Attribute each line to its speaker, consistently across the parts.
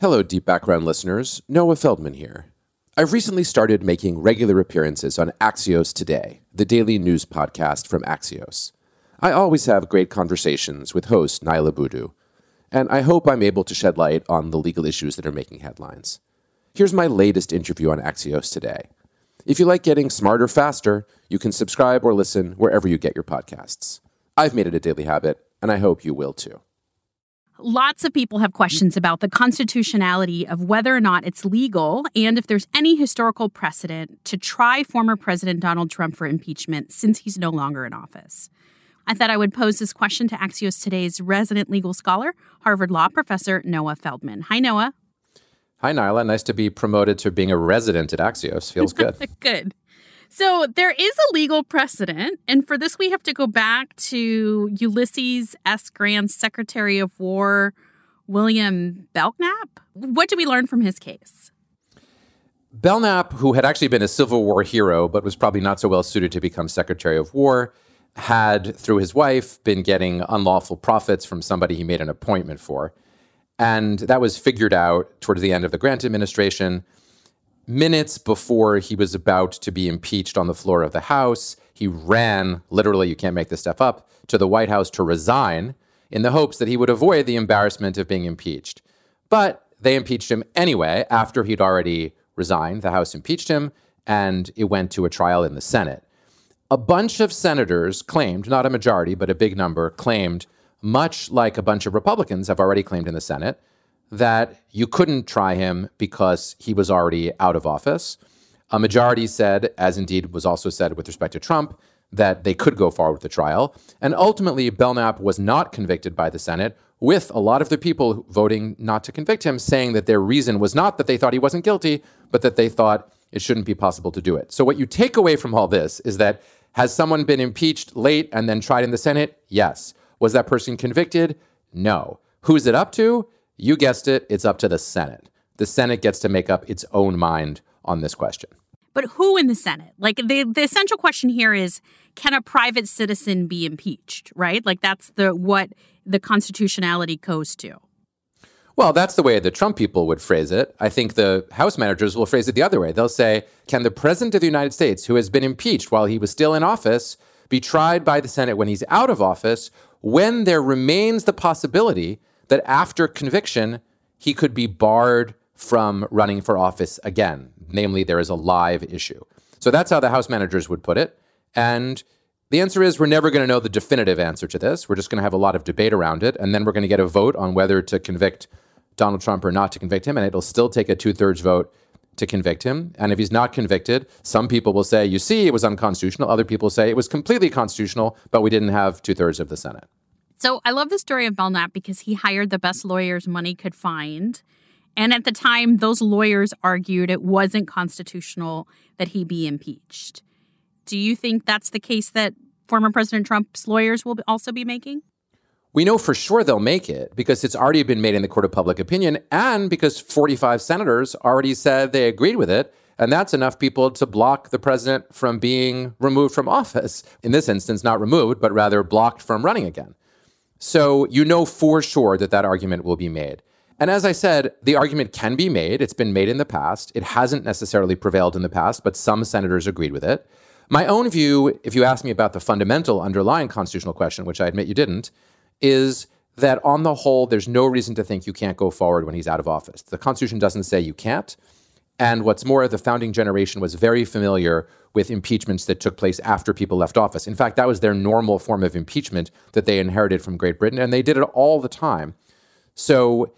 Speaker 1: Hello, Deep Background listeners. Noah Feldman here. I've recently started making regular appearances on Axios Today, the daily news podcast from Axios. I always have great conversations with host Niala Boodhoo, and I hope I'm able to shed light on the legal issues that are making headlines. Here's my latest interview on Axios Today. If you like getting smarter faster, you can subscribe or listen wherever you get your podcasts. I've made it a daily habit, and I hope you will too.
Speaker 2: Lots of people have questions about the constitutionality of whether or not it's legal and if there's any historical precedent to try former President Donald Trump for impeachment since he's no longer in office. I thought I would pose this question to Axios Today's resident legal scholar, Harvard Law professor Noah Feldman. Hi, Noah.
Speaker 1: Hi, Niala. Nice to be promoted to being a resident at Axios. Feels good.
Speaker 2: good. So there is a legal precedent, and for this we have to go back to Ulysses S. Grant's Secretary of War, William Belknap. What do we learn from his case?
Speaker 1: Belknap, who had actually been a Civil War hero but was probably not so well suited to become Secretary of War, had, through his wife, been getting unlawful profits from somebody he made an appointment for. And that was figured out towards the end of the Grant administration. Minutes before he was about to be impeached on the floor of the House, he ran, literally, you can't make this stuff up, to the White House to resign in the hopes that he would avoid the embarrassment of being impeached. But they impeached him anyway after he'd already resigned. The House impeached him, and it went to a trial in the Senate. A bunch of senators claimed, not a majority, but a big number, claimed, much like a bunch of Republicans have already claimed in the Senate, that you couldn't try him because he was already out of office. A majority said, as indeed was also said with respect to Trump, that they could go forward with the trial. And ultimately, Belknap was not convicted by the Senate, with a lot of the people voting not to convict him saying that their reason was not that they thought he wasn't guilty, but that they thought it shouldn't be possible to do it. So, what you take away from all this is that has someone been impeached late and then tried in the Senate? Yes. Was that person convicted? No. Who's it up to? You guessed it, it's up to the Senate. The Senate gets to make up its own mind on this question.
Speaker 2: But who in the Senate? Like the the essential question here is can a private citizen be impeached, right? Like that's the what the constitutionality goes to.
Speaker 1: Well, that's the way the Trump people would phrase it. I think the House managers will phrase it the other way. They'll say, Can the President of the United States, who has been impeached while he was still in office, be tried by the Senate when he's out of office when there remains the possibility that after conviction, he could be barred from running for office again? Namely, there is a live issue. So that's how the House managers would put it. And the answer is we're never going to know the definitive answer to this. We're just going to have a lot of debate around it. And then we're going to get a vote on whether to convict Donald Trump or not to convict him. And it'll still take a two thirds vote to convict him. And if he's not convicted, some people will say, you see, it was unconstitutional. Other people say it was completely constitutional, but we didn't have two thirds of the Senate.
Speaker 2: So I love the story of Belknap because he hired the best lawyers money could find. And at the time, those lawyers argued it wasn't constitutional that he be impeached. Do you think that's the case that former President Trump's lawyers will also be making?
Speaker 1: We know for sure they'll make it because it's already been made in the court of public opinion and because 45 senators already said they agreed with it. And that's enough people to block the president from being removed from office. In this instance, not removed, but rather blocked from running again. So you know for sure that that argument will be made. And as I said, the argument can be made. It's been made in the past. It hasn't necessarily prevailed in the past, but some senators agreed with it. My own view, if you ask me about the fundamental underlying constitutional question, which I admit you didn't, is that on the whole, there's no reason to think you can't go forward when he's out of office. The Constitution doesn't say you can't. And what's more, the founding generation was very familiar with impeachments that took place after people left office. In fact, that was their normal form of impeachment that they inherited from Great Britain, and they did it all the time. So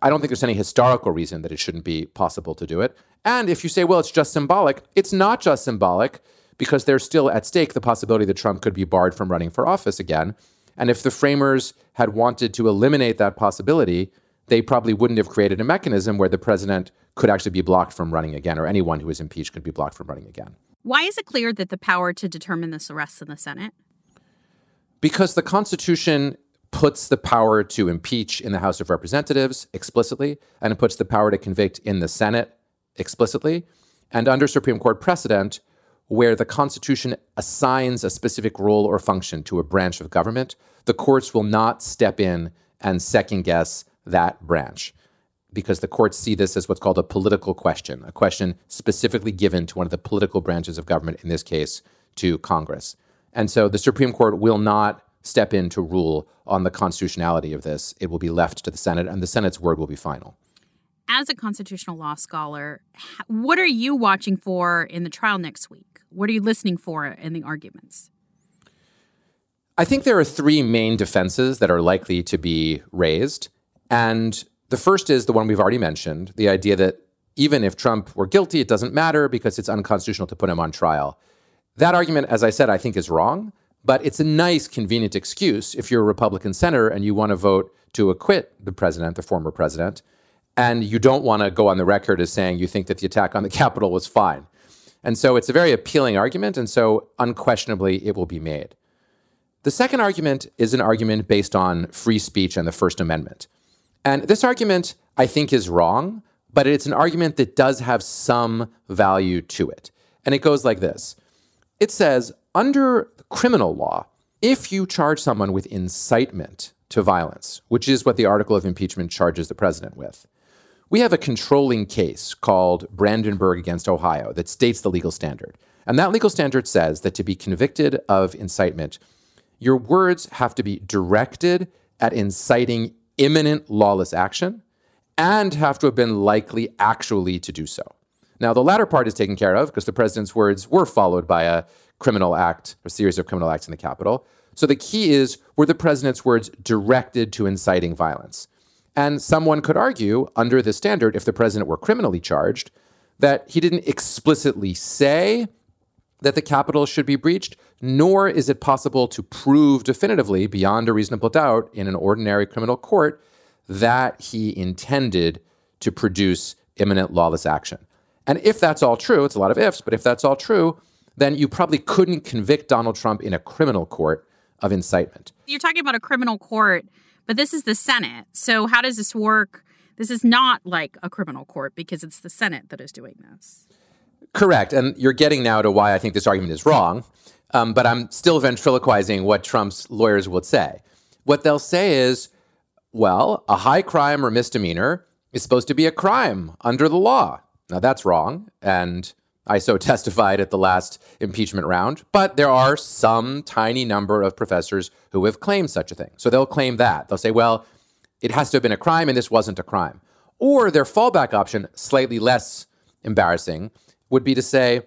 Speaker 1: I don't think there's any historical reason that it shouldn't be possible to do it. And if you say, well, it's just symbolic, it's not just symbolic because there's still at stake the possibility that Trump could be barred from running for office again. And if the framers had wanted to eliminate that possibility, they probably wouldn't have created a mechanism where the president could actually be blocked from running again, or anyone who is impeached could be blocked from running again.
Speaker 2: Why is it clear that the power to determine this rests in the Senate?
Speaker 1: Because the Constitution puts the power to impeach in the House of Representatives explicitly, and it puts the power to convict in the Senate explicitly. And under Supreme Court precedent, where the Constitution assigns a specific role or function to a branch of government, the courts will not step in and second guess that branch because the courts see this as what's called a political question, a question specifically given to one of the political branches of government, in this case, to Congress. And so the Supreme Court will not step in to rule on the constitutionality of this. It will be left to the Senate, and the Senate's word will be final
Speaker 2: as a constitutional law scholar, what are you watching for in the trial next week? What are you listening for in the arguments?
Speaker 1: I think there are three main defenses that are likely to be raised. And the first is the one we've already mentioned the idea that even if Trump were guilty, it doesn't matter because it's unconstitutional to put him on trial. That argument, as I said, I think is wrong, but it's a nice, convenient excuse if you're a Republican senator and you want to vote to acquit the president, the former president and you don't want to go on the record as saying you think that the attack on the Capitol was fine. And so it's a very appealing argument, and so unquestionably it will be made. The second argument is an argument based on free speech and the First Amendment. And this argument, I think, is wrong, but it's an argument that does have some value to it. And it goes like this It says, under criminal law, if you charge someone with incitement to violence, which is what the article of impeachment charges the president with, we have a controlling case called Brandenburg against Ohio that states the legal standard. And that legal standard says that to be convicted of incitement, your words have to be directed at inciting imminent lawless action and have to have been likely actually to do so. Now, the latter part is taken care of because the president's words were followed by a criminal act, a series of criminal acts in the Capitol. So the key is were the president's words directed to inciting violence? And someone could argue, under the standard, if the president were criminally charged, that he didn't explicitly say that the Capitol should be breached, nor is it possible to prove definitively, beyond a reasonable doubt, in an ordinary criminal court, that he intended to produce imminent lawless action. And if that's all true, it's a lot of ifs, but if that's all true, then you probably couldn't convict Donald Trump in a criminal court of incitement.
Speaker 2: You're talking about a criminal court but this is the Senate. So how does this work? This is not like a criminal court because it's the Senate that is doing this.
Speaker 1: Correct. And you're getting now to why I think this argument is wrong. Um, but I'm still ventriloquizing what Trump's lawyers would say. What they'll say is, well, a high crime or misdemeanor is supposed to be a crime under the law. Now, that's wrong. And I so testified at the last impeachment round, but there are some tiny number of professors who have claimed such a thing. So they'll claim that. They'll say, well, it has to have been a crime and this wasn't a crime. Or their fallback option, slightly less embarrassing, would be to say,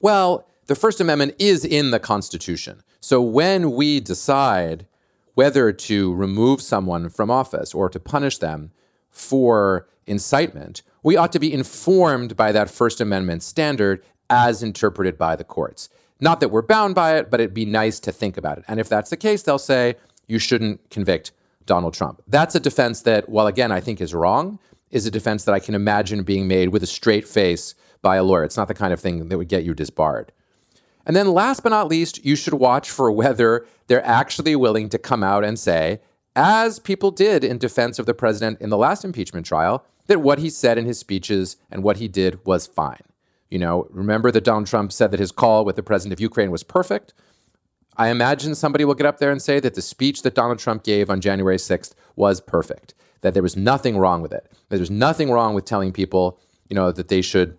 Speaker 1: well, the First Amendment is in the Constitution. So when we decide whether to remove someone from office or to punish them for incitement, we ought to be informed by that First Amendment standard as interpreted by the courts. Not that we're bound by it, but it'd be nice to think about it. And if that's the case, they'll say you shouldn't convict Donald Trump. That's a defense that, while again, I think is wrong, is a defense that I can imagine being made with a straight face by a lawyer. It's not the kind of thing that would get you disbarred. And then last but not least, you should watch for whether they're actually willing to come out and say, as people did in defense of the president in the last impeachment trial, that what he said in his speeches and what he did was fine. You know, remember that Donald Trump said that his call with the president of Ukraine was perfect? I imagine somebody will get up there and say that the speech that Donald Trump gave on January 6th was perfect, that there was nothing wrong with it, that there's nothing wrong with telling people, you know, that they should,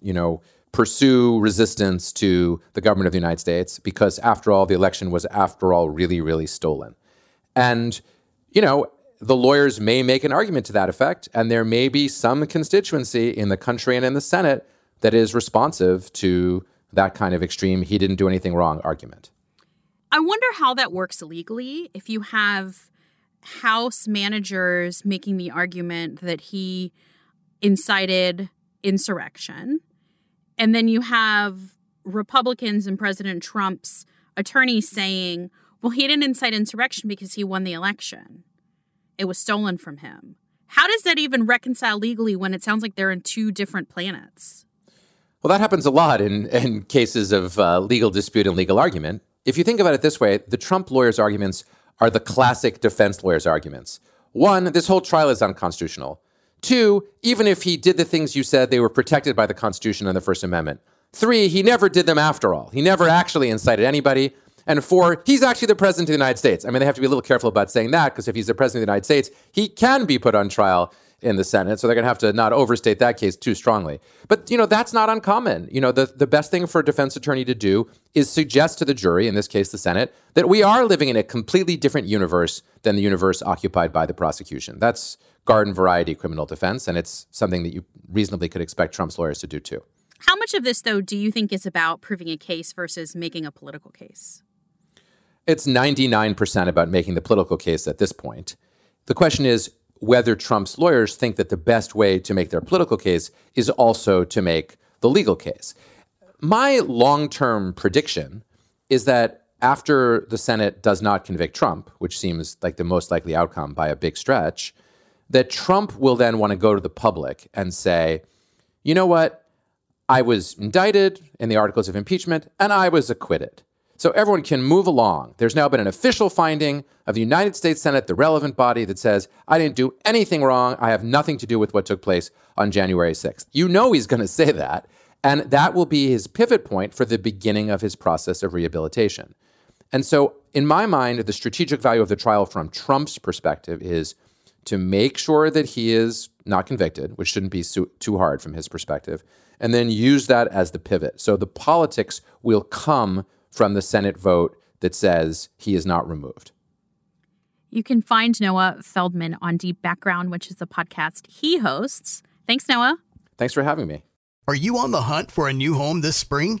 Speaker 1: you know, pursue resistance to the government of the United States because, after all, the election was, after all, really, really stolen. And, you know, the lawyers may make an argument to that effect, and there may be some constituency in the country and in the Senate that is responsive to that kind of extreme, he didn't do anything wrong argument.
Speaker 2: I wonder how that works legally if you have House managers making the argument that he incited insurrection, and then you have Republicans and President Trump's attorneys saying, well, he didn't incite insurrection because he won the election. It was stolen from him. How does that even reconcile legally when it sounds like they're in two different planets?
Speaker 1: Well, that happens a lot in, in cases of uh, legal dispute and legal argument. If you think about it this way, the Trump lawyers' arguments are the classic defense lawyers' arguments. One, this whole trial is unconstitutional. Two, even if he did the things you said, they were protected by the Constitution and the First Amendment. Three, he never did them after all. He never actually incited anybody. And four, he's actually the president of the United States. I mean, they have to be a little careful about saying that because if he's the president of the United States, he can be put on trial in the Senate. So they're going to have to not overstate that case too strongly. But, you know, that's not uncommon. You know, the, the best thing for a defense attorney to do is suggest to the jury, in this case the Senate, that we are living in a completely different universe than the universe occupied by the prosecution. That's garden variety criminal defense, and it's something that you reasonably could expect Trump's lawyers to do too.
Speaker 2: How much of this, though, do you think is about proving a case versus making a political case?
Speaker 1: It's 99% about making the political case at this point. The question is whether Trump's lawyers think that the best way to make their political case is also to make the legal case. My long term prediction is that after the Senate does not convict Trump, which seems like the most likely outcome by a big stretch, that Trump will then want to go to the public and say, you know what? I was indicted in the articles of impeachment and I was acquitted so everyone can move along. There's now been an official finding of the United States Senate, the relevant body, that says, I didn't do anything wrong. I have nothing to do with what took place on January 6th. You know he's going to say that. And that will be his pivot point for the beginning of his process of rehabilitation. And so, in my mind, the strategic value of the trial from Trump's perspective is to make sure that he is not convicted, which shouldn't be too hard from his perspective, and then use that as the pivot. So the politics will come from the Senate vote that says he is not removed.
Speaker 2: You can find Noah Feldman on Deep Background, which is the podcast he hosts. Thanks, Noah.
Speaker 1: Thanks for having me.
Speaker 3: Are you on the hunt for a new home this spring?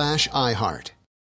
Speaker 4: iHeart.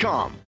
Speaker 5: Indeed.com.